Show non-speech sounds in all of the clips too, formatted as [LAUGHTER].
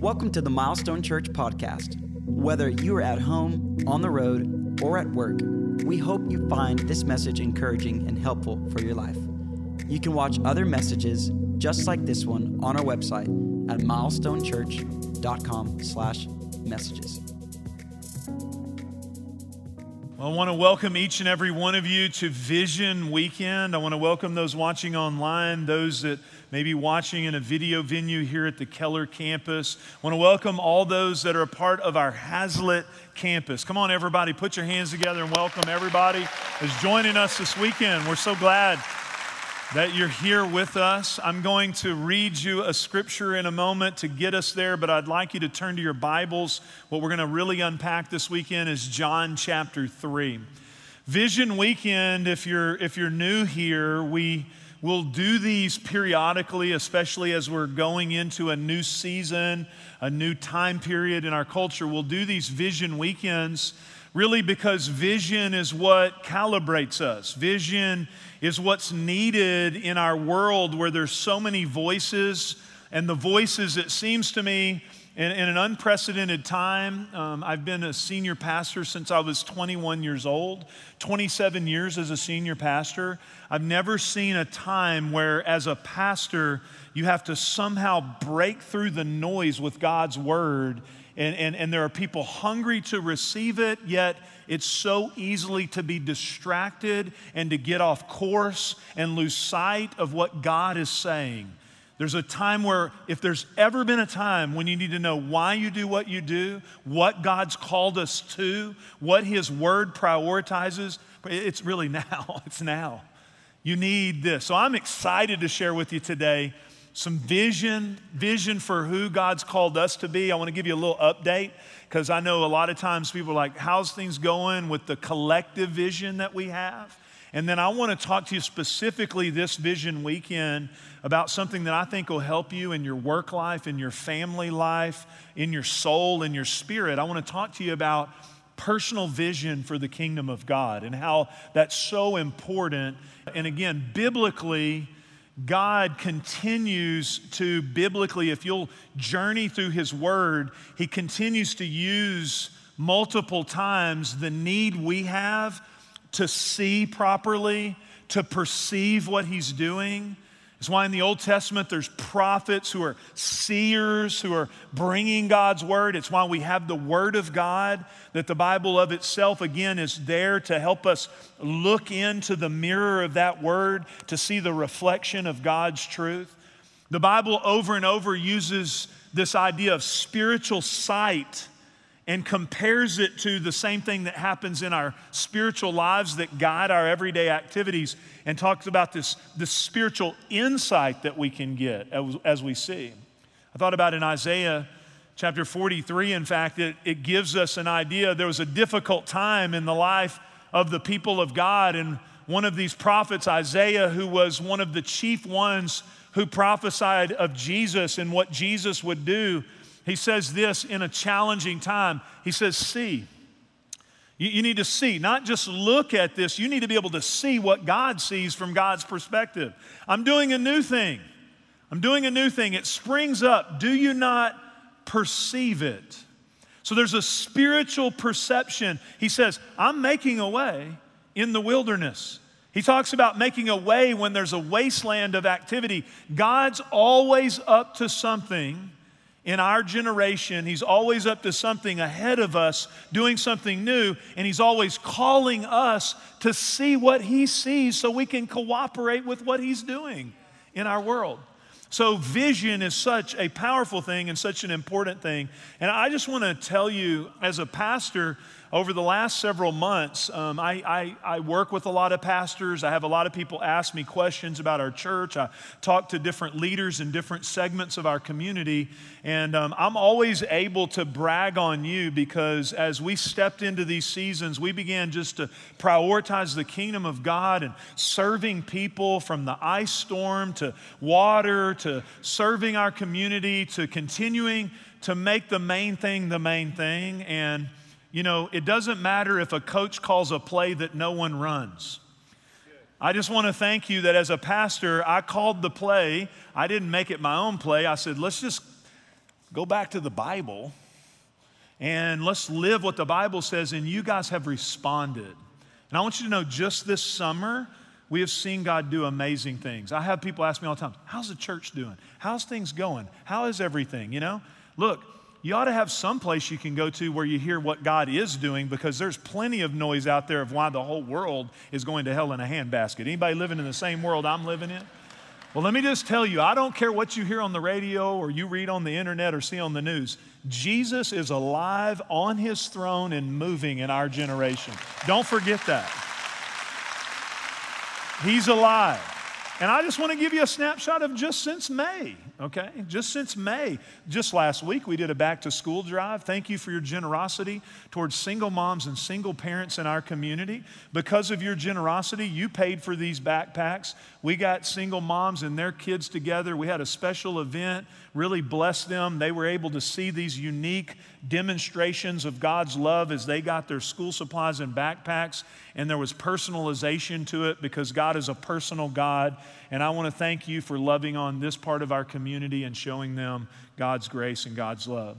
Welcome to the Milestone Church podcast. Whether you are at home, on the road, or at work, we hope you find this message encouraging and helpful for your life. You can watch other messages just like this one on our website at milestonechurch.com/messages. Well, I want to welcome each and every one of you to Vision Weekend. I want to welcome those watching online, those that may be watching in a video venue here at the Keller campus. I want to welcome all those that are a part of our Haslet campus. Come on, everybody, put your hands together and welcome everybody who's joining us this weekend. We're so glad that you're here with us. I'm going to read you a scripture in a moment to get us there, but I'd like you to turn to your Bibles. What we're going to really unpack this weekend is John chapter 3. Vision Weekend, if you're, if you're new here, we will do these periodically, especially as we're going into a new season, a new time period in our culture. We'll do these Vision Weekends really because vision is what calibrates us. Vision is what's needed in our world where there's so many voices, and the voices, it seems to me, in, in an unprecedented time. Um, I've been a senior pastor since I was 21 years old, 27 years as a senior pastor. I've never seen a time where, as a pastor, you have to somehow break through the noise with God's word and, and, and there are people hungry to receive it, yet it's so easily to be distracted and to get off course and lose sight of what God is saying. There's a time where, if there's ever been a time when you need to know why you do what you do, what God's called us to, what His Word prioritizes, it's really [LAUGHS] now. It's now. You need this. So I'm excited to share with you today some vision, vision for who God's called us to be. I want to give you a little update because I know a lot of times people are like, how's things going with the collective vision that we have? And then I want to talk to you specifically this vision weekend about something that I think will help you in your work life, in your family life, in your soul, in your spirit. I want to talk to you about personal vision for the kingdom of God and how that's so important. And again, biblically, God continues to biblically, if you'll journey through His Word, He continues to use multiple times the need we have to see properly, to perceive what He's doing. It's why in the Old Testament there's prophets who are seers who are bringing God's word. It's why we have the Word of God, that the Bible of itself, again, is there to help us look into the mirror of that word to see the reflection of God's truth. The Bible over and over uses this idea of spiritual sight and compares it to the same thing that happens in our spiritual lives that guide our everyday activities and talks about this, this spiritual insight that we can get as, as we see. I thought about in Isaiah chapter 43, in fact, it, it gives us an idea. There was a difficult time in the life of the people of God, and one of these prophets, Isaiah, who was one of the chief ones who prophesied of Jesus and what Jesus would do he says this in a challenging time. He says, See. You, you, need to see, not just look at this, you need to be able to see what God sees from God's perspective. I'm doing a new thing. I'm doing a new thing. It springs up. Do you not perceive it? So there's a spiritual perception. He says, I'm making a way in the wilderness. He talks about making a way when there's a wasteland of activity. God's always up to something in our generation, he's always up to something ahead of us, doing something new, and he's always calling us to see what he sees so we can cooperate with what he's doing in our world. So, vision is such a powerful thing and such an important thing. And I just want to tell you, as a pastor, over the last several months, um, I, I, I, work with a lot of pastors. I have a lot of people ask me questions about our church. I talk to different leaders in different segments of our community. And um, I'm always able to brag on you because as we stepped into these seasons, we began just to prioritize the kingdom of God and serving people from the ice storm to water to serving our community to continuing to make the main thing the main thing. And you know, it doesn't matter if a coach calls a play that no one runs. I just want to thank you that as a pastor, I called the play. I didn't make it my own play. I said, let's just go back to the Bible and let's live what the Bible says. And you guys have responded. And I want you to know just this summer, we have seen God do amazing things. I have people ask me all the time, How's the church doing? How's things going? How is everything? You know, look, you ought to have some place you can go to where you hear what God is doing because there's plenty of noise out there of why the whole world is going to hell in a handbasket. Anybody living in the same world I'm living in? Well, let me just tell you, I don't care what you hear on the radio or you read on the internet or see on the news. Jesus is alive on his throne and moving in our generation. Don't forget that. He's alive. And I just want to give you a snapshot of just since May, okay? Just since May. Just last week, we did a back to school drive. Thank you for your generosity towards single moms and single parents in our community. Because of your generosity, you paid for these backpacks. We got single moms and their kids together. We had a special event, really blessed them. They were able to see these unique demonstrations of God's love as they got their school supplies and backpacks. And there was personalization to it because God is a personal God. And I want to thank you for loving on this part of our community and showing them God's grace and God's love.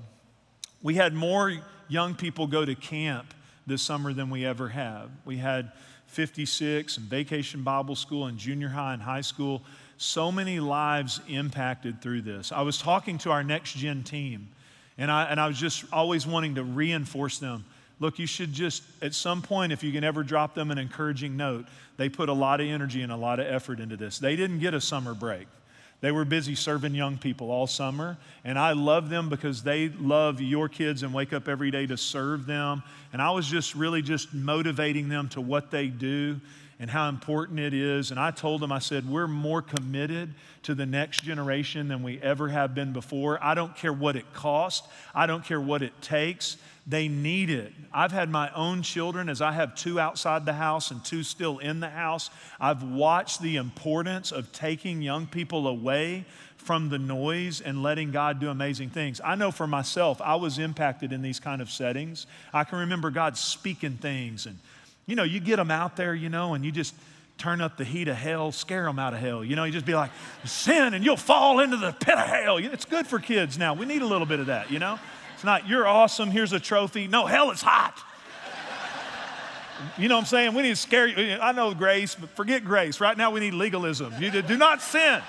We had more young people go to camp this summer than we ever have. We had 56 and vacation Bible school and junior high and high school. So many lives impacted through this. I was talking to our next gen team, and I, and I was just always wanting to reinforce them. Look, you should just, at some point, if you can ever drop them an encouraging note, they put a lot of energy and a lot of effort into this. They didn't get a summer break. They were busy serving young people all summer, and I love them because they love your kids and wake up every day to serve them. And I was just really just motivating them to what they do and how important it is. And I told them, I said, we're more committed to the next generation than we ever have been before. I don't care what it costs, I don't care what it takes. They need it. I've had my own children, as I have two outside the house and two still in the house. I've watched the importance of taking young people away from the noise and letting God do amazing things. I know for myself, I was impacted in these kind of settings. I can remember God speaking things, and you know, you get them out there, you know, and you just turn up the heat of hell, scare them out of hell. You know, you just be like, sin, and you'll fall into the pit of hell. It's good for kids now. We need a little bit of that, you know? It's not, you're awesome, here's a trophy. No, hell is hot. You know what I'm saying? We need to scare you. I know grace, but forget grace. Right now we need legalism. You do not sin.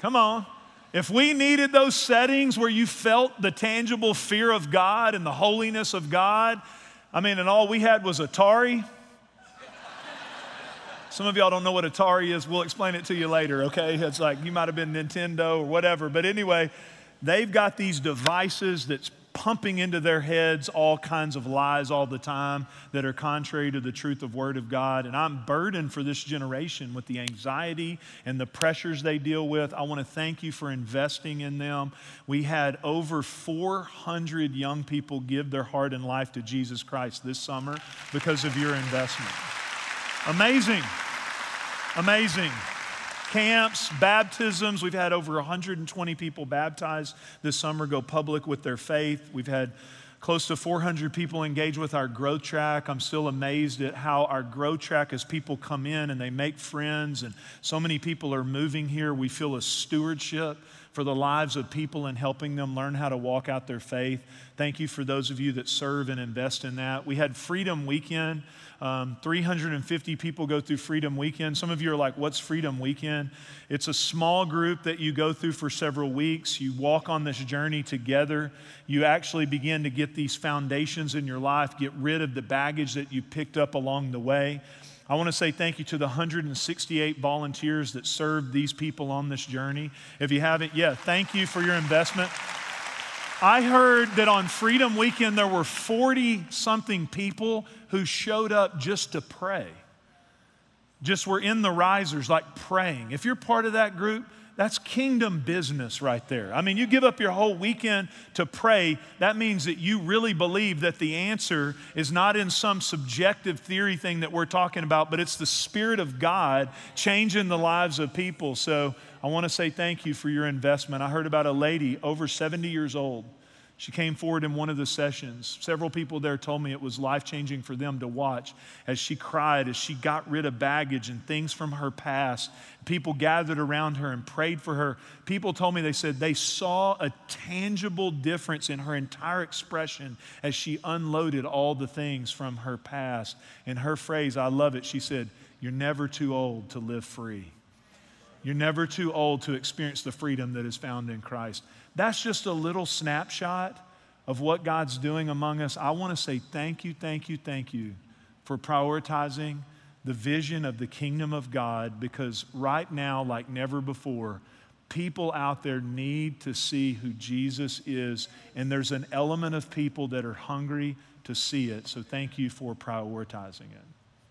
Come on. If we needed those settings where you felt the tangible fear of God and the holiness of God, I mean, and all we had was Atari. Some of y'all don't know what Atari is. We'll explain it to you later, okay? It's like you might have been Nintendo or whatever. But anyway, They've got these devices that's pumping into their heads all kinds of lies all the time that are contrary to the truth of word of God and I'm burdened for this generation with the anxiety and the pressures they deal with. I want to thank you for investing in them. We had over 400 young people give their heart and life to Jesus Christ this summer because of your investment. Amazing. Amazing camps, baptisms. We've had over 120 people baptized this summer go public with their faith. We've had close to 400 people engage with our growth track. I'm still amazed at how our growth track, as people come in and they make friends, and so many people are moving here, we feel a stewardship for the lives of people and helping them learn how to walk out their faith. Thank you for those of you that serve and invest in that. We had Freedom Weekend. Um, 350 people go through Freedom Weekend. Some of you are like, what's Freedom Weekend? It's a small group that you go through for several weeks. You walk on this journey together. You actually begin to get these foundations in your life, get rid of the baggage that you picked up along the way. I want to say thank you to the 168 volunteers that served these people on this journey. If you haven't yeah, thank you for your investment. I heard that on Freedom Weekend there were 40 something people who showed up just to pray. Just were in the risers, like praying. If you're part of that group, that's kingdom business right there. I mean, you give up your whole weekend to pray, that means that you really believe that the answer is not in some subjective theory thing that we're talking about, but it's the Spirit of God changing the lives of people. So I want to say thank you for your investment. I heard about a lady over 70 years old She came forward in one of the sessions. Several people there told me it was life changing for them to watch as she cried, as she got rid of baggage and things from her past. People gathered around her and prayed for her. People told me they said they saw a tangible difference in her entire expression as she unloaded all the things from her past. And her phrase, I love it, she said, You're never too old to live free. You're never too old to experience the freedom that is found in Christ. That's just a little snapshot of what God's doing among us. I want to say thank you, thank you, thank you for prioritizing the vision of the kingdom of God because right now, like never before, people out there need to see who Jesus is. And there's an element of people that are hungry to see it. So thank you for prioritizing it.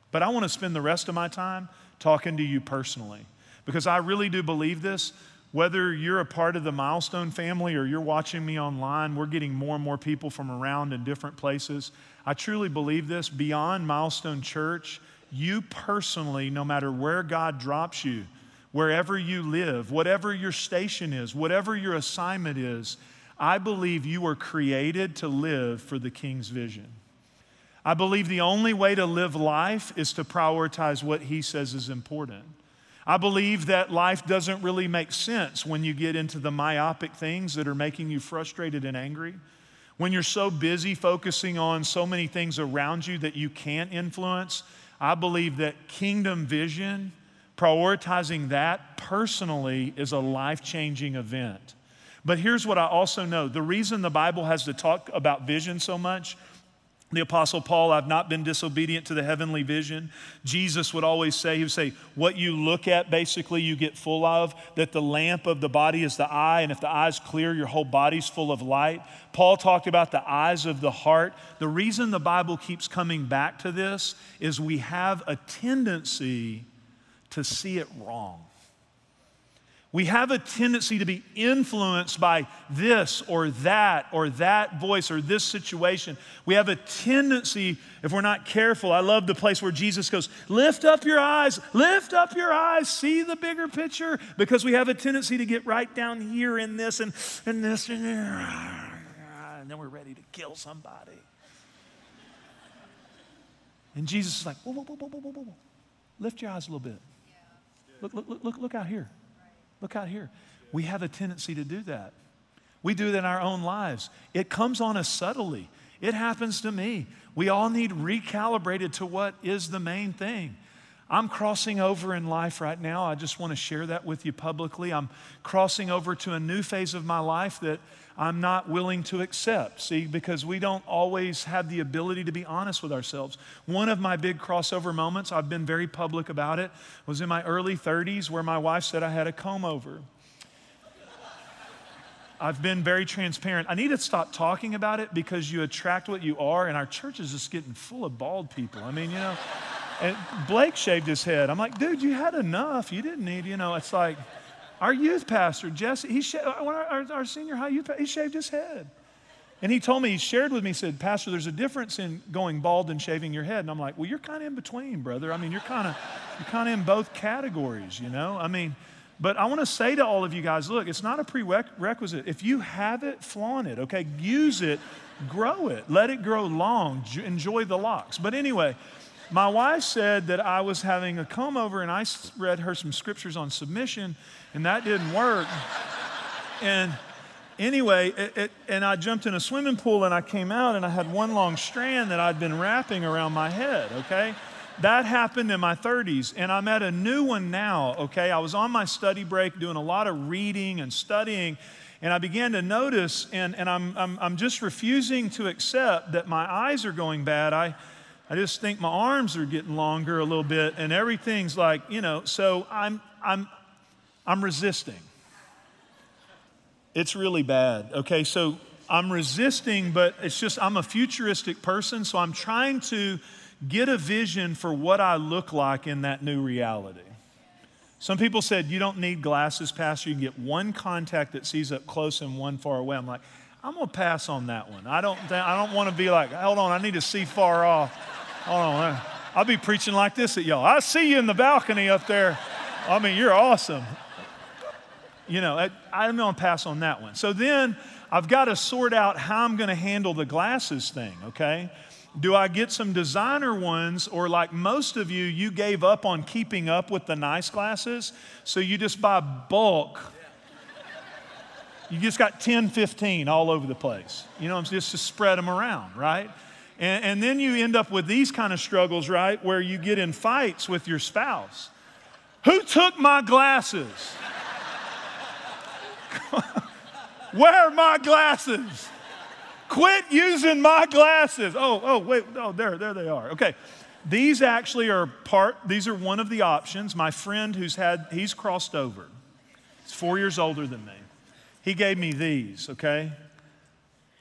But I want to spend the rest of my time talking to you personally because I really do believe this. Whether you're a part of the Milestone family or you're watching me online, we're getting more and more people from around in different places. I truly believe this. Beyond Milestone Church, you personally, no matter where God drops you, wherever you live, whatever your station is, whatever your assignment is, I believe you were created to live for the King's vision. I believe the only way to live life is to prioritize what He says is important. I believe that life doesn't really make sense when you get into the myopic things that are making you frustrated and angry. When you're so busy focusing on so many things around you that you can't influence, I believe that kingdom vision, prioritizing that personally, is a life changing event. But here's what I also know the reason the Bible has to talk about vision so much the Apostle Paul, I've not been disobedient to the heavenly vision. Jesus would always say, He would say, What you look at, basically, you get full of, that the lamp of the body is the eye, and if the eye's clear, your whole body's full of light. Paul talked about the eyes of the heart. The reason the Bible keeps coming back to this is we have a tendency to see it wrong. We have a tendency to be influenced by this or that or that voice or this situation. We have a tendency, if we're not careful, I love the place where Jesus goes, Lift up your eyes, lift up your eyes, see the bigger picture, because we have a tendency to get right down here in this and, and this and, and then we're ready to kill somebody. And Jesus is like, whoa, whoa, whoa, whoa, whoa, whoa, Lift your eyes a little bit. Look, look, look, look out here. Look out here. We have a tendency to do that. We do that in our own lives. It comes on us subtly. It happens to me. We all need recalibrated to what is the main thing. I'm crossing over in life right now. I just want to share that with you publicly. I'm crossing over to a new phase of my life that I'm not willing to accept. See, because we don't always have the ability to be honest with ourselves. One of my big crossover moments, I've been very public about it, was in my early 30s where my wife said I had a comb over. I've been very transparent. I need to stop talking about it because you attract what you are, and our church is just getting full of bald people. I mean, you know, and Blake shaved his head. I'm like, dude, you had enough. You didn't need, you know, it's like, our youth pastor, Jesse, he sh- our, our, senior high youth he shaved his head. And he told me, he shared with me, he said, Pastor, there's a difference in going bald and shaving your head. And I'm like, well, you're kind of in between, brother. I mean, you're kind of you're kind of in both categories, you know? I mean, but I want to say to all of you guys, look, it's not a prerequisite. If you have it, flaunt it, okay? Use it, grow it, let it grow long, enjoy the locks. But anyway, my wife said that I was having a comb over, and I read her some scriptures on submission, and that didn't work. and anyway, it, it, and I jumped in a swimming pool, and I came out, and I had one long strand that I'd been wrapping around my head, okay? That happened in my 30s, and I'm at a new one now, okay? I was on my study break doing a lot of reading and studying, and I began to notice, and, and I'm, I'm, I'm just refusing to accept that my eyes are going bad. I, I just think my arms are getting longer a little bit and everything's like, you know, so I'm, I'm, I'm resisting. It's really bad. Okay, so I'm resisting, but it's just I'm a futuristic person, so I'm trying to get a vision for what I look like in that new reality. Some people said, You don't need glasses, Pastor. You can get one contact that sees up close and one far away. I'm like, I'm going to pass on that one. I don't, I don't want to be like, Hold on, I need to see far off. On. I'll be preaching like this at y'all. I see you in the balcony up there. I mean, you're awesome. You know, I'm going to pass on that one. So then I've got to sort out how I'm going to handle the glasses thing, okay? Do I get some designer ones, or like most of you, you gave up on keeping up with the nice glasses, so you just buy bulk? You just got 10, 15 all over the place. You know, I'm just to spread them around, right? And, and then you end up with these kind of struggles, right? Where you get in fights with your spouse. Who took my glasses? [LAUGHS] Where are my glasses? Quit using my glasses. Oh, oh, wait, oh, there, there they are. Okay. These actually are part, these are one of the options. My friend who's had, he's crossed over. He's four years older than me. He gave me these, okay?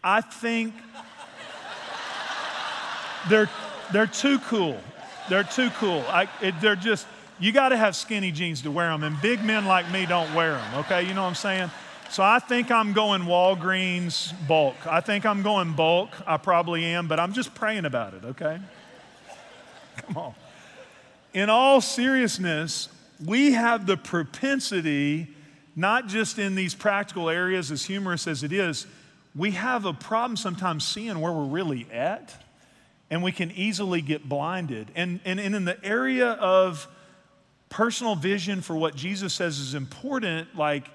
I think they're, they're too cool. They're too cool. I, it, they're just, you got to have skinny jeans to wear them, and big men like me don't wear them, okay? You know what I'm saying? So I think I'm going Walgreens bulk. I think I'm going bulk. I probably am, but I'm just praying about it, okay? Come on. In all seriousness, we have the propensity, not just in these practical areas, as humorous as it is, we have a problem sometimes seeing where we're really at, and we can easily get blinded. And, and, and in the area of personal vision for what Jesus says is important, like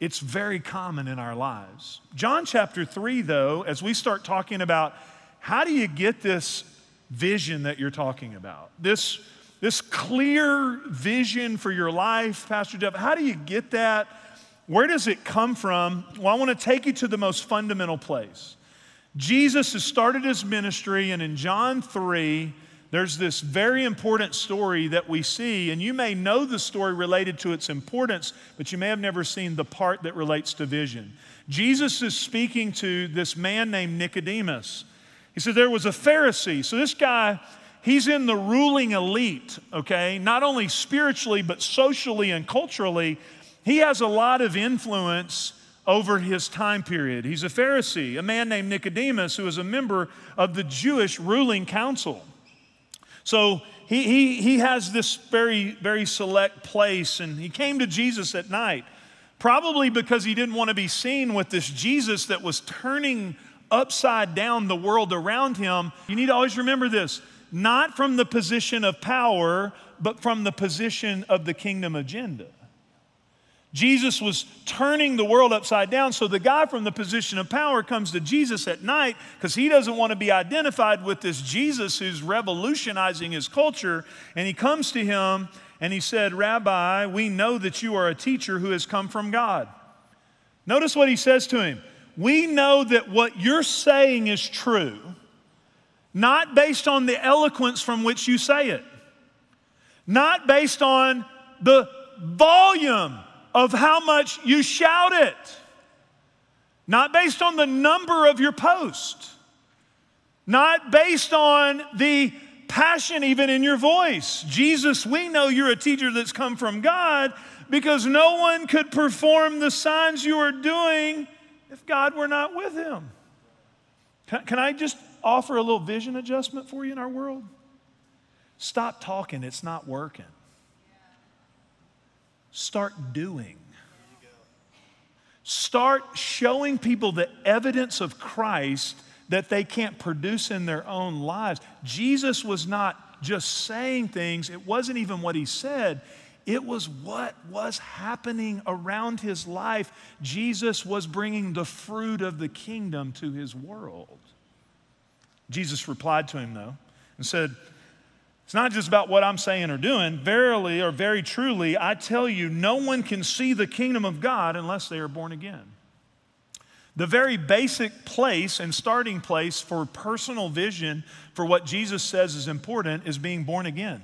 it's very common in our lives. John chapter 3, though, as we start talking about how do you get this vision that you're talking about, this, this clear vision for your life, Pastor Jeff, how do you get that? Where does it come from? Well, I want to take you to the most fundamental place. Jesus has started his ministry, and in John 3, there's this very important story that we see, and you may know the story related to its importance, but you may have never seen the part that relates to vision. Jesus is speaking to this man named Nicodemus. He said there was a Pharisee. So this guy, he's in the ruling elite, okay? Not only spiritually, but socially and culturally. He has a lot of influence over his time period. He's a Pharisee, a man named Nicodemus, who is a member of the Jewish ruling council. So he, he, he has this very, very select place, and he came to Jesus at night, probably because he didn't want to be seen with this Jesus that was turning upside down the world around him. You need to always remember this not from the position of power, but from the position of the kingdom agenda. Jesus was turning the world upside down. So the guy from the position of power comes to Jesus at night because he doesn't want to be identified with this Jesus who's revolutionizing his culture. And he comes to him and he said, Rabbi, we know that you are a teacher who has come from God. Notice what he says to him. We know that what you're saying is true, not based on the eloquence from which you say it, not based on the volume of how much you shout it, not based on the number of your post, not based on the passion even in your voice. Jesus, we know you're a teacher that's come from God because no one could perform the signs you are doing if God were not with him. Can, can I just offer a little vision adjustment for you in our world? Stop talking, it's not working. Start doing. Start showing people the evidence of Christ that they can't produce in their own lives. Jesus was not just saying things, it wasn't even what he said. It was what was happening around his life. Jesus was bringing the fruit of the kingdom to his world. Jesus replied to him, though, and said, it's not just about what I'm saying or doing. Verily or very truly, I tell you, no one can see the kingdom of God unless they are born again. The very basic place and starting place for personal vision for what Jesus says is important is being born again.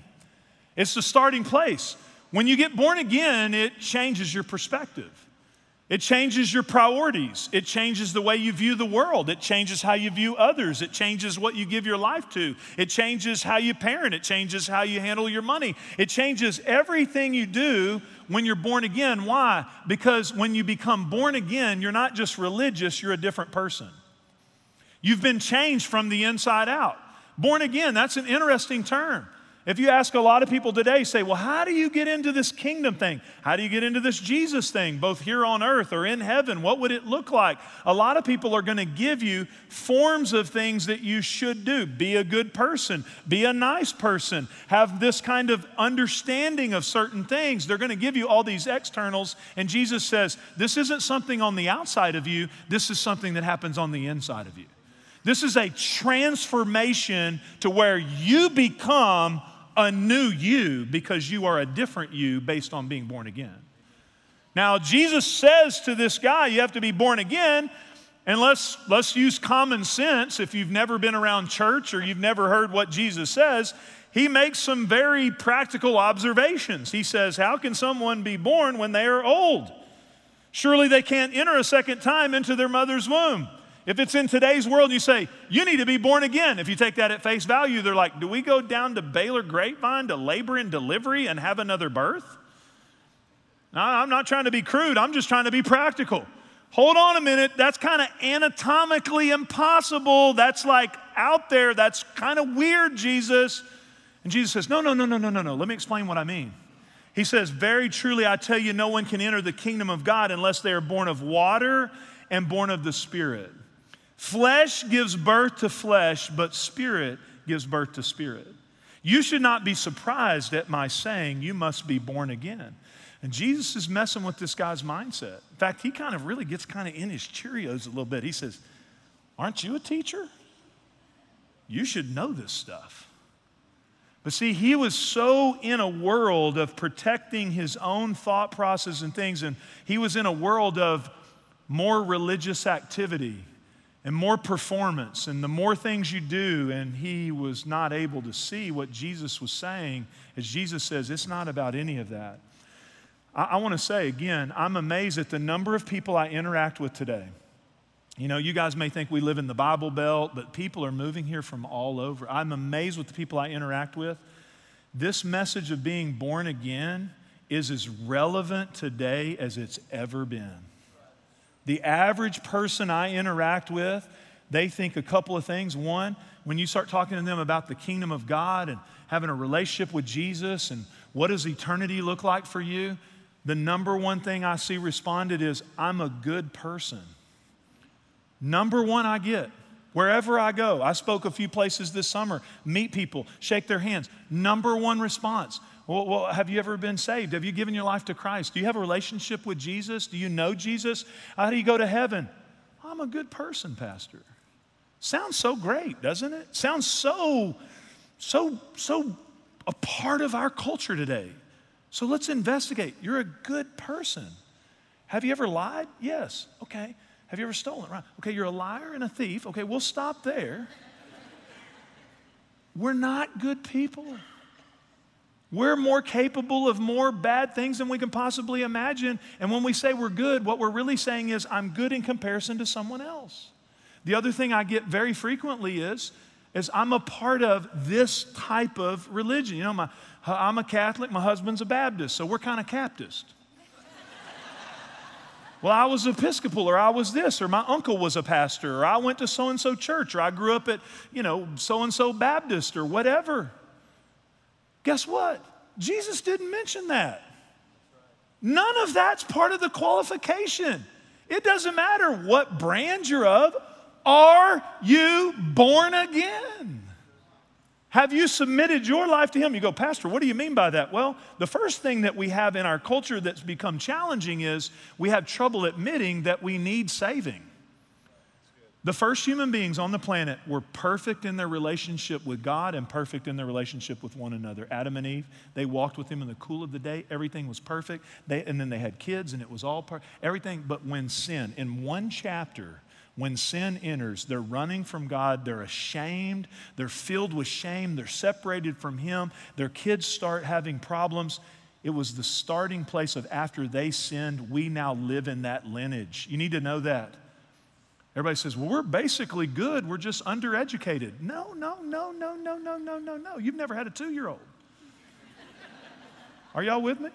It's the starting place. When you get born again, it changes your perspective. It changes your priorities. It changes the way you view the world. It changes how you view others. It changes what you give your life to. It changes how you parent. It changes how you handle your money. It changes everything you do when you're born again. Why? Because when you become born again, you're not just religious, you're a different person. You've been changed from the inside out. Born again, that's an interesting term. If you ask a lot of people today, say, well, how do you get into this kingdom thing? How do you get into this Jesus thing, both here on earth or in heaven? What would it look like? A lot of people are going to give you forms of things that you should do. Be a good person, be a nice person, have this kind of understanding of certain things. They're going to give you all these externals. And Jesus says, this isn't something on the outside of you, this is something that happens on the inside of you. This is a transformation to where you become a new you because you are a different you based on being born again. Now, Jesus says to this guy, you have to be born again. And let's, let's use common sense. If you've never been around church or you've never heard what Jesus says, he makes some very practical observations. He says, How can someone be born when they are old? Surely they can't enter a second time into their mother's womb. If it's in today's world, you say, you need to be born again. If you take that at face value, they're like, do we go down to Baylor Grapevine to labor and delivery and have another birth? I'm not trying to be crude, I'm just trying to be practical. Hold on a minute, that's kind of anatomically impossible. That's like out there, that's kind of weird, Jesus. And Jesus says, no, no, no, no, no, no, no. Let me explain what I mean. He says, Very truly, I tell you, no one can enter the kingdom of God unless they are born of water and born of the Spirit. Flesh gives birth to flesh, but spirit gives birth to spirit. You should not be surprised at my saying, You must be born again. And Jesus is messing with this guy's mindset. In fact, he kind of really gets kind of in his Cheerios a little bit. He says, Aren't you a teacher? You should know this stuff. But see, he was so in a world of protecting his own thought process and things, and he was in a world of more religious activity and more performance and the more things you do. And he was not able to see what Jesus was saying, as Jesus says, it's not about any of that. I, I want to say again, I'm amazed at the number of people I interact with today. You know, you guys may think we live in the Bible Belt, but people are moving here from all over. I'm amazed with the people I interact with. This message of being born again is as relevant today as it's ever been. The average person I interact with, they think a couple of things. One, when you start talking to them about the kingdom of God and having a relationship with Jesus and what does eternity look like for you, the number one thing I see responded is, I'm a good person. Number one, I get. Wherever I go, I spoke a few places this summer, meet people, shake their hands. Number one response well, well, have you ever been saved? Have you given your life to Christ? Do you have a relationship with Jesus? Do you know Jesus? How do you go to heaven? I'm a good person, Pastor. Sounds so great, doesn't it? Sounds so, so, so a part of our culture today. So let's investigate. You're a good person. Have you ever lied? Yes. Okay. Have you ever stolen? Right. Okay, you're a liar and a thief. Okay, we'll stop there. We're not good people. We're more capable of more bad things than we can possibly imagine. And when we say we're good, what we're really saying is, I'm good in comparison to someone else. The other thing I get very frequently is, is I'm a part of this type of religion. You know, my, I'm a Catholic, my husband's a Baptist, so we're kind of Captist. [LAUGHS] well, I was Episcopal, or I was this, or my uncle was a pastor, or I went to so and so church, or I grew up at, you know, so and so Baptist, or whatever. Guess what? Jesus didn't mention that. None of that's part of the qualification. It doesn't matter what brand you're of. Are you born again? Have you submitted your life to Him? You go, Pastor, what do you mean by that? Well, the first thing that we have in our culture that's become challenging is we have trouble admitting that we need saving. The first human beings on the planet were perfect in their relationship with God and perfect in their relationship with one another. Adam and Eve, they walked with Him in the cool of the day. Everything was perfect. They, and then they had kids, and it was all perfect. Everything, but when sin, in one chapter, when sin enters, they're running from God, they're ashamed, they're filled with shame, they're separated from Him, their kids start having problems. It was the starting place of after they sinned, we now live in that lineage. You need to know that. Everybody says, well, we're basically good. We're just undereducated. No, no, no, no, no, no, no, no, no. You've never had a two year old. Are y'all with me?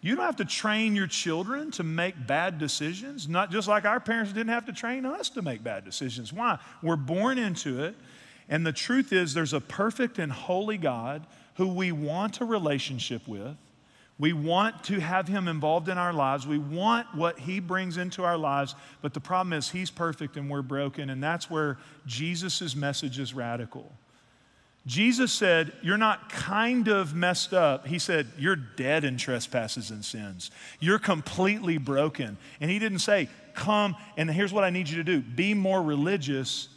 You don't have to train your children to make bad decisions, not just like our parents didn't have to train us to make bad decisions. Why? We're born into it. And the truth is, there's a perfect and holy God who we want a relationship with. We want to have him involved in our lives. We want what he brings into our lives. But the problem is, he's perfect and we're broken. And that's where Jesus' message is radical. Jesus said, You're not kind of messed up. He said, You're dead in trespasses and sins. You're completely broken. And he didn't say, Come and here's what I need you to do be more religious.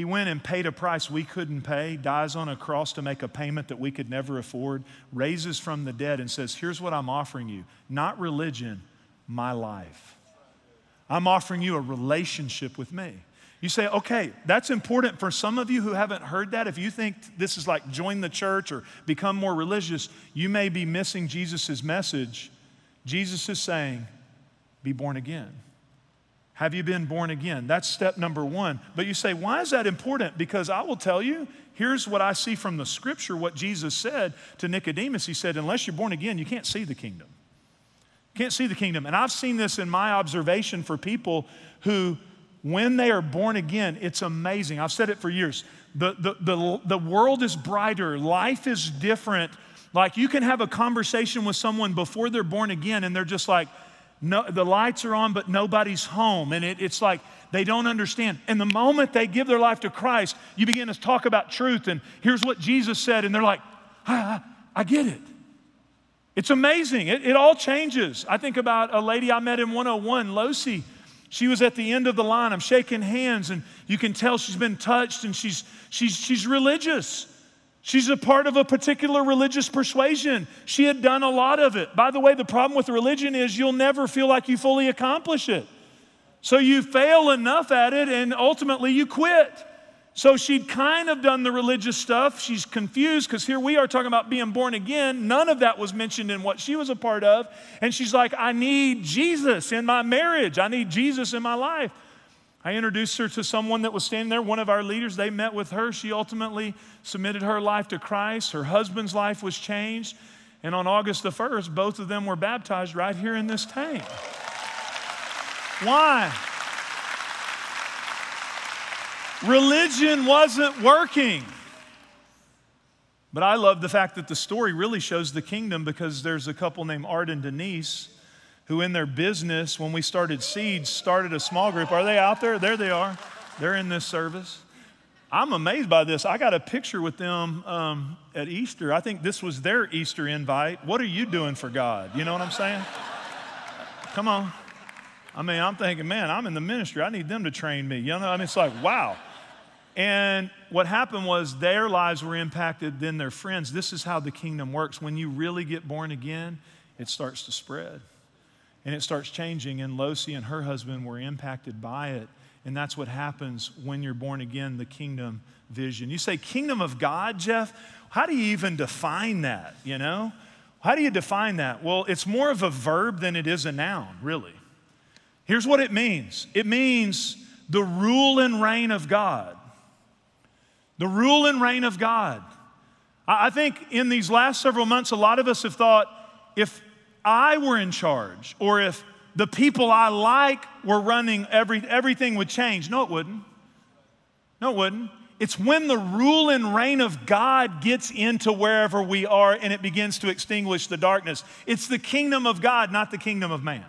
He went and paid a price we couldn't pay, dies on a cross to make a payment that we could never afford, raises from the dead, and says, Here's what I'm offering you not religion, my life. I'm offering you a relationship with me. You say, okay, that's important for some of you who haven't heard that. If you think this is like join the church or become more religious, you may be missing Jesus' message. Jesus is saying, be born again. Have you been born again? That's step number one. But you say, why is that important? Because I will tell you, here's what I see from the scripture, what Jesus said to Nicodemus. He said, unless you're born again, you can't see the kingdom. You can't see the kingdom. And I've seen this in my observation for people who when they are born again, it's amazing. I've said it for years. The, the, the, the world is brighter, life is different. Like you can have a conversation with someone before they're born again, and they're just like, no, the lights are on, but nobody's home. And it, it's like they don't understand. And the moment they give their life to Christ, you begin to talk about truth. And here's what Jesus said. And they're like, I, I, I get it. It's amazing. It, it all changes. I think about a lady I met in 101, Losi. She was at the end of the line. I'm shaking hands, and you can tell she's been touched and she's, she's, she's religious. She's a part of a particular religious persuasion. She had done a lot of it. By the way, the problem with religion is you'll never feel like you fully accomplish it. So you fail enough at it, and ultimately you quit. So she'd kind of done the religious stuff. She's confused because here we are talking about being born again. None of that was mentioned in what she was a part of. And she's like, I need Jesus in my marriage, I need Jesus in my life. I introduced her to someone that was standing there, one of our leaders. They met with her. She ultimately submitted her life to Christ. Her husband's life was changed. And on August the 1st, both of them were baptized right here in this tank. Why? Religion wasn't working. But I love the fact that the story really shows the kingdom because there's a couple named Art and Denise who, in their business, when we started Seeds, started a small group. Are they out there? There they are. They're in this service. I'm amazed by this. I got a picture with them um, at Easter. I think this was their Easter invite. What are you doing for God? You know what I'm saying? Come on. I mean, I'm thinking, man, I'm in the ministry. I need them to train me. You know, I mean, it's like, wow. And what happened was their lives were impacted, then their friends. This is how the kingdom works. When you really get born again, it starts to spread and it starts changing. And Losi and her husband were impacted by it. And that's what happens when you're born again, the kingdom vision. You say, Kingdom of God, Jeff? How do you even define that? You know? How do you define that? Well, it's more of a verb than it is a noun, really. Here's what it means it means the rule and reign of God the rule and reign of God. I think in these last several months, a lot of us have thought if I were in charge or if the people I like were running, every, everything would change. No, it wouldn't. No, it wouldn't. It's when the rule and reign of God gets into wherever we are and it begins to extinguish the darkness. It's the kingdom of God, not the kingdom of man.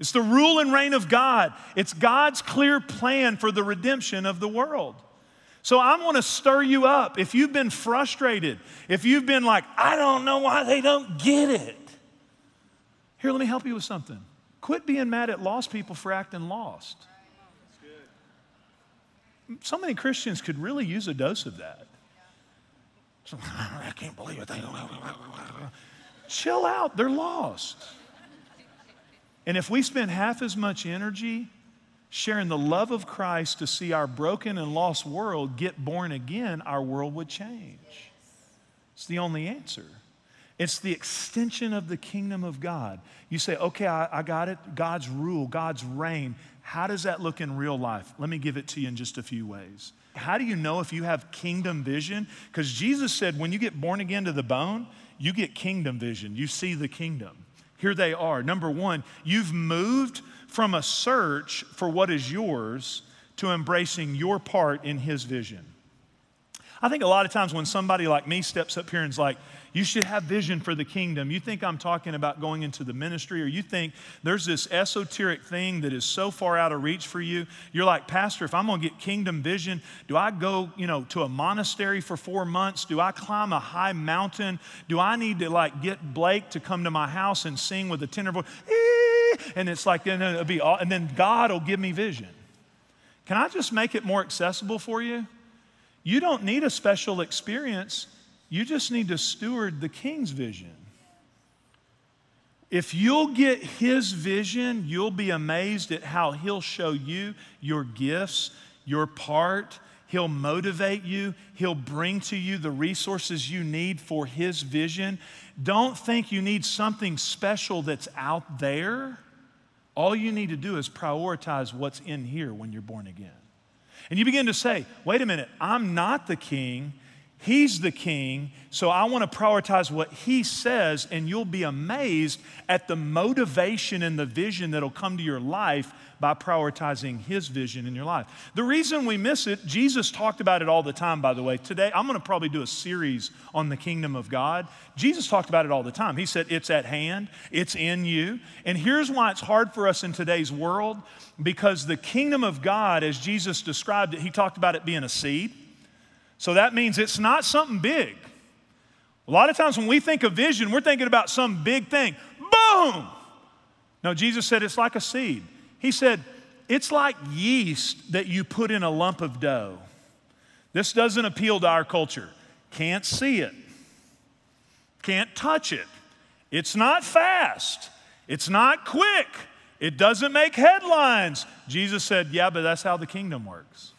It's the rule and reign of God. It's God's clear plan for the redemption of the world. So I want to stir you up. If you've been frustrated, if you've been like, I don't know why they don't get it. Here, let me help you with something. Quit being mad at lost people for acting lost. So many Christians could really use a dose of that. [LAUGHS] I can't believe it. Chill out, they're lost. And if we spend half as much energy sharing the love of Christ to see our broken and lost world get born again, our world would change. It's the only answer. It's the extension of the kingdom of God. You say, okay, I, I, got it. God's rule, God's reign. How does that look in real life? Let me give it to you in just a few ways. How do you know if you have kingdom vision? Because Jesus said, when you get born again to the bone, you get kingdom vision. You see the kingdom. Here they are. Number one, you've moved from a search for what is yours to embracing your part in His vision. I think a lot of times when somebody like me steps up here and is like, you should have vision for the kingdom. You think I'm talking about going into the ministry, or you think there's this esoteric thing that is so far out of reach for you. You're like, Pastor, if I'm going to get kingdom vision, do I go, you know, to a monastery for four months? Do I climb a high mountain? Do I need to like get Blake to come to my house and sing with a tenor voice? And it's like, then it'll be all, and then God will give me vision. Can I just make it more accessible for you? You don't need a special experience. You just need to steward the king's vision. If you'll get his vision, you'll be amazed at how he'll show you your gifts, your part. He'll motivate you. He'll bring to you the resources you need for his vision. Don't think you need something special that's out there. All you need to do is prioritize what's in here when you're born again. And you begin to say, wait a minute, I'm not the king. He's the king, so I want to prioritize what he says, and you'll be amazed at the motivation and the vision that'll come to your life by prioritizing his vision in your life. The reason we miss it, Jesus talked about it all the time, by the way. Today, I'm going to probably do a series on the kingdom of God. Jesus talked about it all the time. He said, It's at hand, it's in you. And here's why it's hard for us in today's world because the kingdom of God, as Jesus described it, he talked about it being a seed. So that means it's not something big. A lot of times when we think of vision, we're thinking about some big thing. Boom! No, Jesus said it's like a seed. He said, it's like yeast that you put in a lump of dough. This doesn't appeal to our culture. Can't see it, can't touch it. It's not fast, it's not quick, it doesn't make headlines. Jesus said, Yeah, but that's how the kingdom works.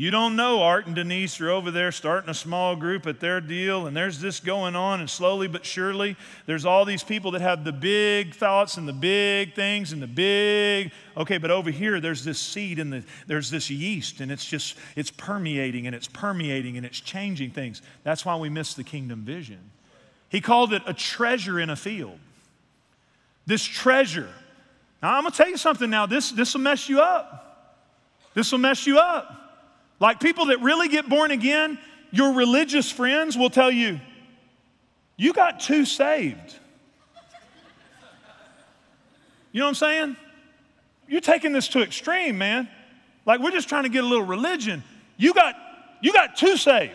You don't know Art and Denise are over there starting a small group at their deal, and there's this going on, and slowly but surely, there's all these people that have the big thoughts and the big things and the big. Okay, but over here, there's this seed and the, there's this yeast, and it's just, it's permeating and it's permeating and it's changing things. That's why we miss the kingdom vision. He called it a treasure in a field. This treasure. Now, I'm going to tell you something now. This, this will mess you up. This will mess you up. Like people that really get born again, your religious friends will tell you, you got too saved. You know what I'm saying? You're taking this to extreme, man. Like we're just trying to get a little religion. You got you got too saved.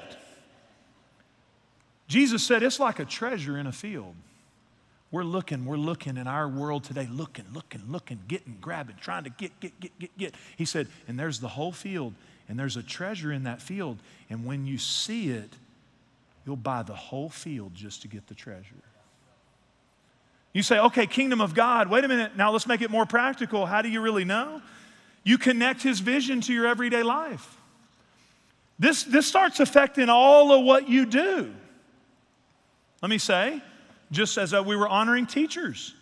Jesus said it's like a treasure in a field. We're looking, we're looking in our world today, looking, looking, looking, getting, grabbing, trying to get, get, get, get, get. He said, and there's the whole field and there's a treasure in that field. And when you see it, you'll buy the whole field just to get the treasure. You say, okay, kingdom of God, wait a minute, now let's make it more practical. How do you really know? You connect his vision to your everyday life. This, this starts affecting all of what you do. Let me say, just as we were honoring teachers,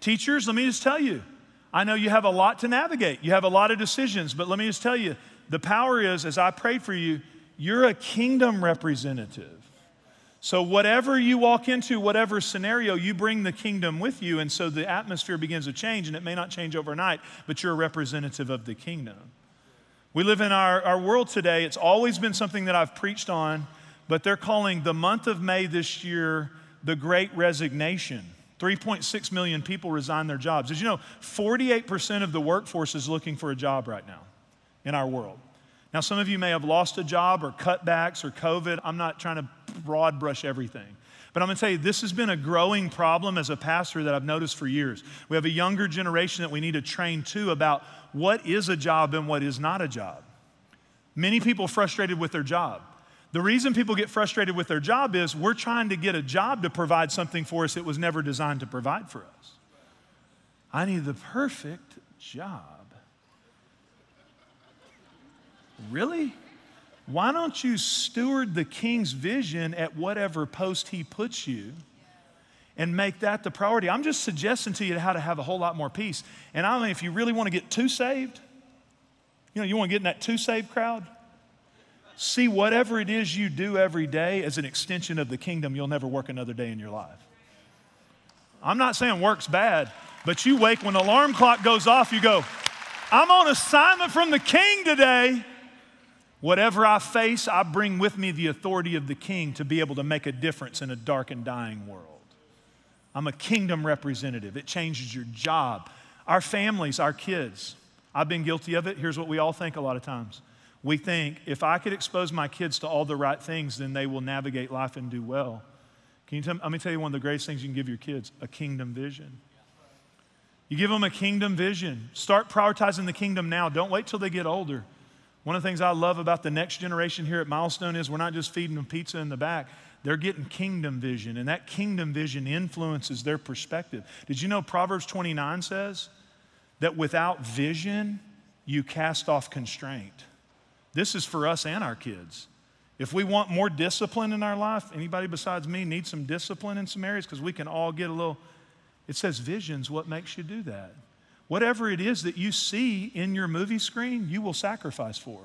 teachers, let me just tell you, I know you have a lot to navigate, you have a lot of decisions, but let me just tell you, the power is, as I prayed for you, you're a kingdom representative. So, whatever you walk into, whatever scenario, you bring the kingdom with you. And so the atmosphere begins to change, and it may not change overnight, but you're a representative of the kingdom. We live in our, our world today. It's always been something that I've preached on, but they're calling the month of May this year the Great Resignation. 3.6 million people resign their jobs. Did you know 48% of the workforce is looking for a job right now? In our world. Now, some of you may have lost a job or cutbacks or COVID. I'm not trying to broad brush everything. But I'm going to tell you, this has been a growing problem as a pastor that I've noticed for years. We have a younger generation that we need to train too about what is a job and what is not a job. Many people frustrated with their job. The reason people get frustrated with their job is we're trying to get a job to provide something for us it was never designed to provide for us. I need the perfect job. Really? Why don't you steward the king's vision at whatever post he puts you and make that the priority? I'm just suggesting to you how to have a whole lot more peace. And I mean, if you really want to get too saved, you know, you want to get in that too saved crowd, see whatever it is you do every day as an extension of the kingdom, you'll never work another day in your life. I'm not saying work's bad, but you wake when the alarm clock goes off, you go, I'm on assignment from the king today. Whatever I face, I bring with me the authority of the king to be able to make a difference in a dark and dying world. I'm a kingdom representative. It changes your job. Our families, our kids. I've been guilty of it. Here's what we all think a lot of times. We think if I could expose my kids to all the right things, then they will navigate life and do well. Can you tell me, let me tell you one of the greatest things you can give your kids a kingdom vision. You give them a kingdom vision. Start prioritizing the kingdom now. Don't wait till they get older. One of the things I love about the next generation here at Milestone is we're not just feeding them pizza in the back. They're getting kingdom vision, and that kingdom vision influences their perspective. Did you know Proverbs 29 says that without vision, you cast off constraint? This is for us and our kids. If we want more discipline in our life, anybody besides me needs some discipline in some areas because we can all get a little. It says vision's what makes you do that. Whatever it is that you see in your movie screen, you will sacrifice for.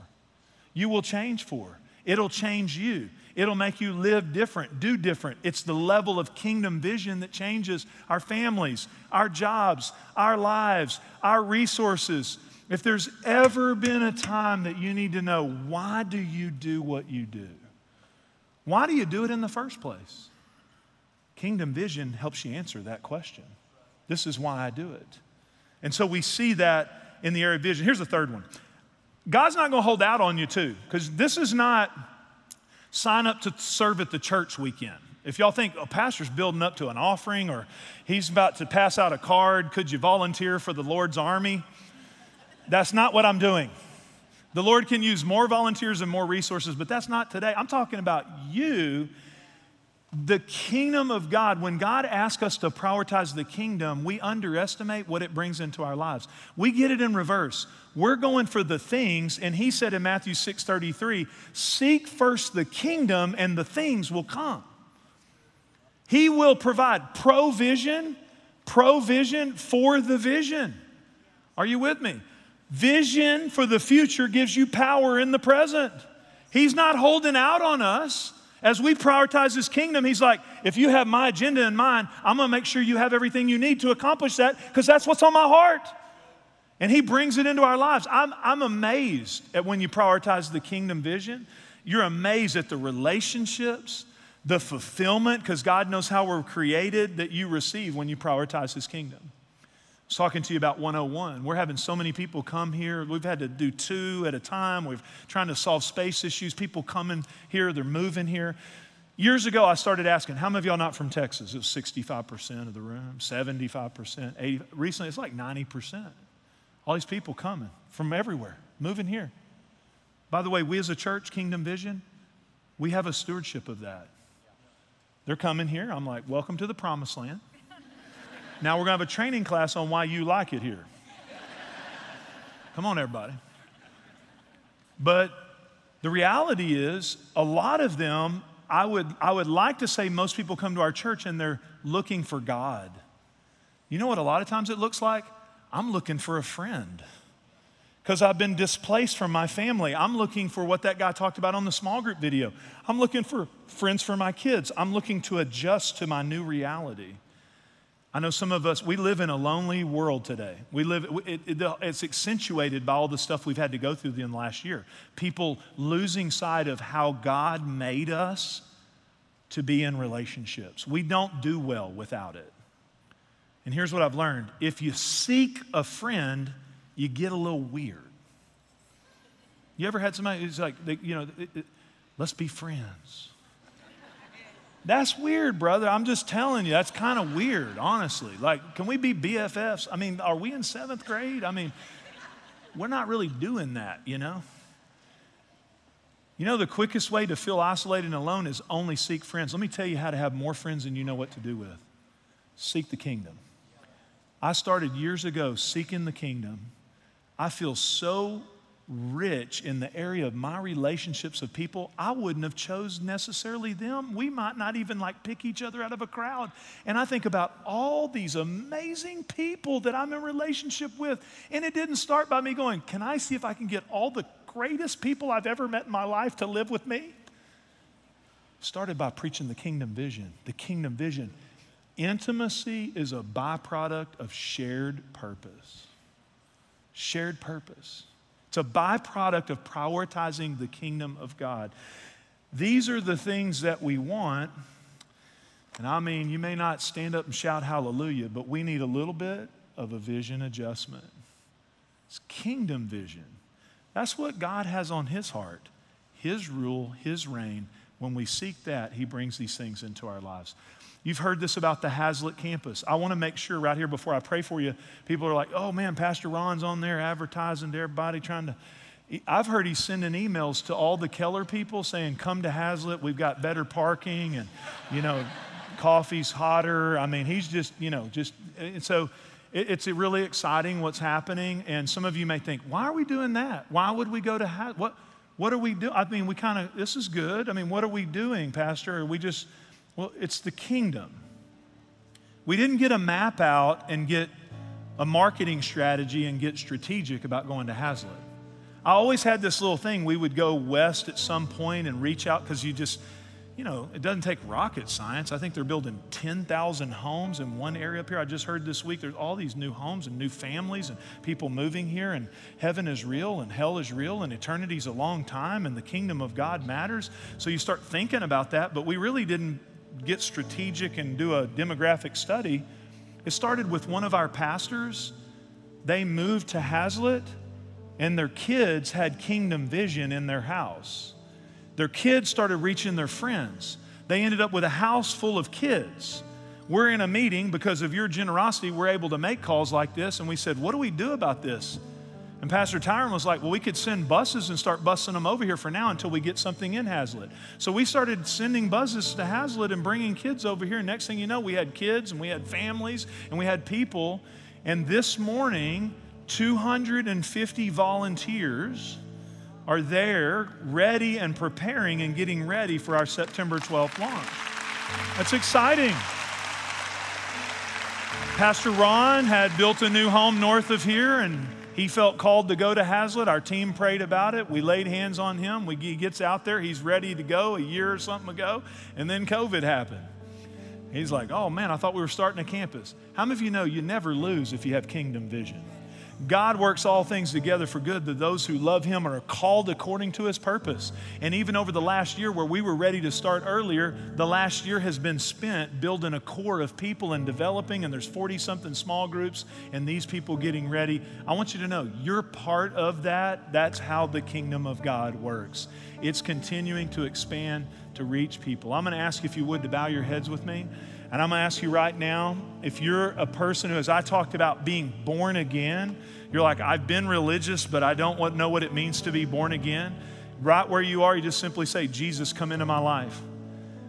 You will change for. It'll change you. It'll make you live different, do different. It's the level of kingdom vision that changes our families, our jobs, our lives, our resources. If there's ever been a time that you need to know, why do you do what you do? Why do you do it in the first place? Kingdom vision helps you answer that question. This is why I do it. And so we see that in the area of vision. Here's the third one God's not going to hold out on you, too, because this is not sign up to serve at the church weekend. If y'all think a pastor's building up to an offering or he's about to pass out a card, could you volunteer for the Lord's army? That's not what I'm doing. The Lord can use more volunteers and more resources, but that's not today. I'm talking about you the kingdom of God, when God asks us to prioritize the kingdom, we underestimate what it brings into our lives. We get it in reverse. We're going for the things, and he said in Matthew 6:33, seek first the kingdom and the things will come. He will provide provision, provision for the vision. Are you with me? Vision for the future gives you power in the present. He's not holding out on us. As we prioritize His kingdom, He's like, if you have my agenda in mind, I'm gonna make sure you have everything you need to accomplish that because that's what's on my heart. And He brings it into our lives. I'm, I'm amazed at when you prioritize the kingdom vision. You're amazed at the relationships, the fulfillment, because God knows how we're created that you receive when you prioritize His kingdom was talking to you about 101. We're having so many people come here. We've had to do two at a time. We're trying to solve space issues. People coming here, they're moving here. Years ago, I started asking, how many of y'all not from Texas? It was 65% of the room, 75%, 80 Recently, it's like 90%. All these people coming from everywhere, moving here. By the way, we as a church, Kingdom Vision, we have a stewardship of that. They're coming here. I'm like, welcome to the promised land. Now we're going to have a training class on why you like it here. Come on, everybody. But the reality is, a lot of them, I would, I would like to say most people come to our church and they're looking for God. You know what a lot of times it looks like? I'm looking for a friend because I've been displaced from my family. I'm looking for what that guy talked about on the small group video. I'm looking for friends for my kids. I'm looking to adjust to my new reality. I know some of us, we live in a lonely world today. We live, it, it, it's accentuated by all the stuff we've had to go through in the last year. People losing sight of how God made us to be in relationships. We don't do well without it. And here's what I've learned if you seek a friend, you get a little weird. You ever had somebody who's like, you know, let's be friends? That's weird, brother. I'm just telling you, that's kind of weird, honestly. Like, can we be BFFs? I mean, are we in seventh grade? I mean, we're not really doing that, you know? You know, the quickest way to feel isolated and alone is only seek friends. Let me tell you how to have more friends than you know what to do with. Seek the kingdom. I started years ago seeking the kingdom. I feel so rich in the area of my relationships of people i wouldn't have chose necessarily them. We might not even like pick each other out of a crowd. And i think about all these amazing people that i'm in relationship with and it didn't start by me going can i see if i can get all the greatest people i've ever met in my life to live with me? Started by preaching the kingdom vision. The kingdom vision. Intimacy is a byproduct of shared purpose. Shared purpose It's a byproduct of prioritizing the kingdom of God. These are the things that we want. And I mean, you may not stand up and shout hallelujah, but we need a little bit of a vision adjustment. It's kingdom vision. That's what God has on His heart His rule, His reign. When we seek that, He brings these things into our lives. You've heard this about the Haslet campus. I want to make sure right here before I pray for you, people are like, oh man, Pastor Ron's on there advertising to everybody, trying to. I've heard he's sending emails to all the Keller people saying, come to Haslet, we've got better parking and, you know, coffee's hotter. I mean, he's just, you know, just, And so it's really exciting what's happening. And some of you may think, why are we doing that? Why would we go to Haslet? What, what are we doing? I mean, we kind of, this is good. I mean, what are we doing, Pastor? Are we just, well, it's the kingdom. We didn't get a map out and get a marketing strategy and get strategic about going to Haslet. I always had this little thing. We would go west at some point and reach out because you just, you know, it doesn't take rocket science. I think they're building 10,000 homes in one area up here. I just heard this week there's all these new homes and new families and people moving here, and heaven is real and hell is real and eternity's a long time and the kingdom of God matters. So you start thinking about that, but we really didn't get strategic and do a demographic study. It started with one of our pastors. They moved to Haslet, and their kids had kingdom vision in their house. Their kids started reaching their friends. They ended up with a house full of kids. We're in a meeting because of your generosity, we're able to make calls like this, and we said, What do we do about this? And Pastor Tyron was like, well, we could send buses and start busing them over here for now until we get something in Haslet. So we started sending buses to Haslet and bringing kids over here. Next thing you know, we had kids and we had families and we had people. And this morning, 250 volunteers are there ready and preparing and getting ready for our September 12th launch. That's exciting. Pastor Ron had built a new home north of here and he felt called to go to Haslet. Our team prayed about it. We laid hands on him. We, he gets out there. He's ready to go a year or something ago. And then COVID happened. He's like, oh man, I thought we were starting a campus. How many of you know you never lose if you have kingdom vision? God works all things together for good to those who love Him and are called according to His purpose. And even over the last year, where we were ready to start earlier, the last year has been spent building a core of people and developing, and there's 40 something small groups and these people getting ready. I want you to know you're part of that. That's how the kingdom of God works. It's continuing to expand to reach people. I'm going to ask if you would to bow your heads with me. And I'm to ask you right now if you're a person who, as I talked about being born again, you're like, I've been religious, but I don't know what it means to be born again. Right where you are, you just simply say, Jesus, come into my life.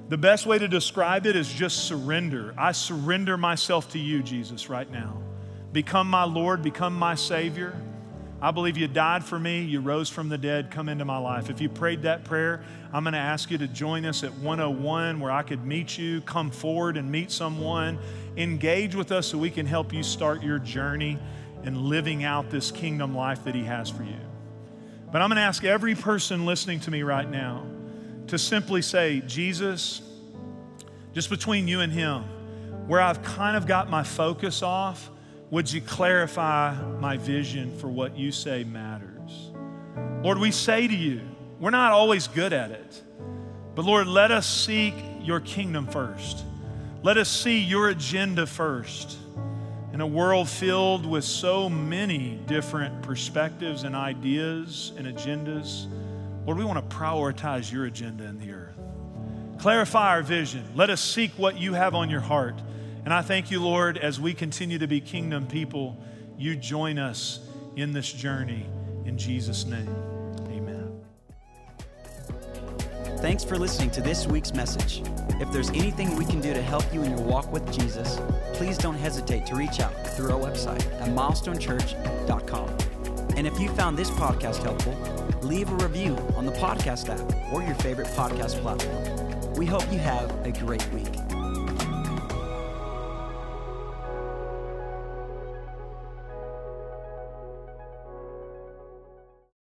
The best way to describe it is just surrender. I surrender myself to you, Jesus, right now. Become my Lord, become my Savior. I believe you died for me, you rose from the dead, come into my life. If you prayed that prayer, I'm going to ask you to join us at 101 where I could meet you, come forward and meet someone, engage with us so we can help you start your journey in living out this kingdom life that He has for you. But I'm going to ask every person listening to me right now to simply say, Jesus, just between you and Him, where I've kind of got my focus off, would you clarify my vision for what you say matters? Lord, we say to you, we're not always good at it, but Lord, let us seek your kingdom first. Let us see your agenda first. In a world filled with so many different perspectives and ideas and agendas, Lord, we want to prioritize your agenda in the earth. Clarify our vision. Let us seek what you have on your heart. And I thank you, Lord, as we continue to be kingdom people, you join us in this journey. In Jesus' name, amen. Thanks for listening to this week's message. If there's anything we can do to help you in your walk with Jesus, please don't hesitate to reach out through our website at milestonechurch.com. And if you found this podcast helpful, leave a review on the podcast app or your favorite podcast platform. We hope you have a great week.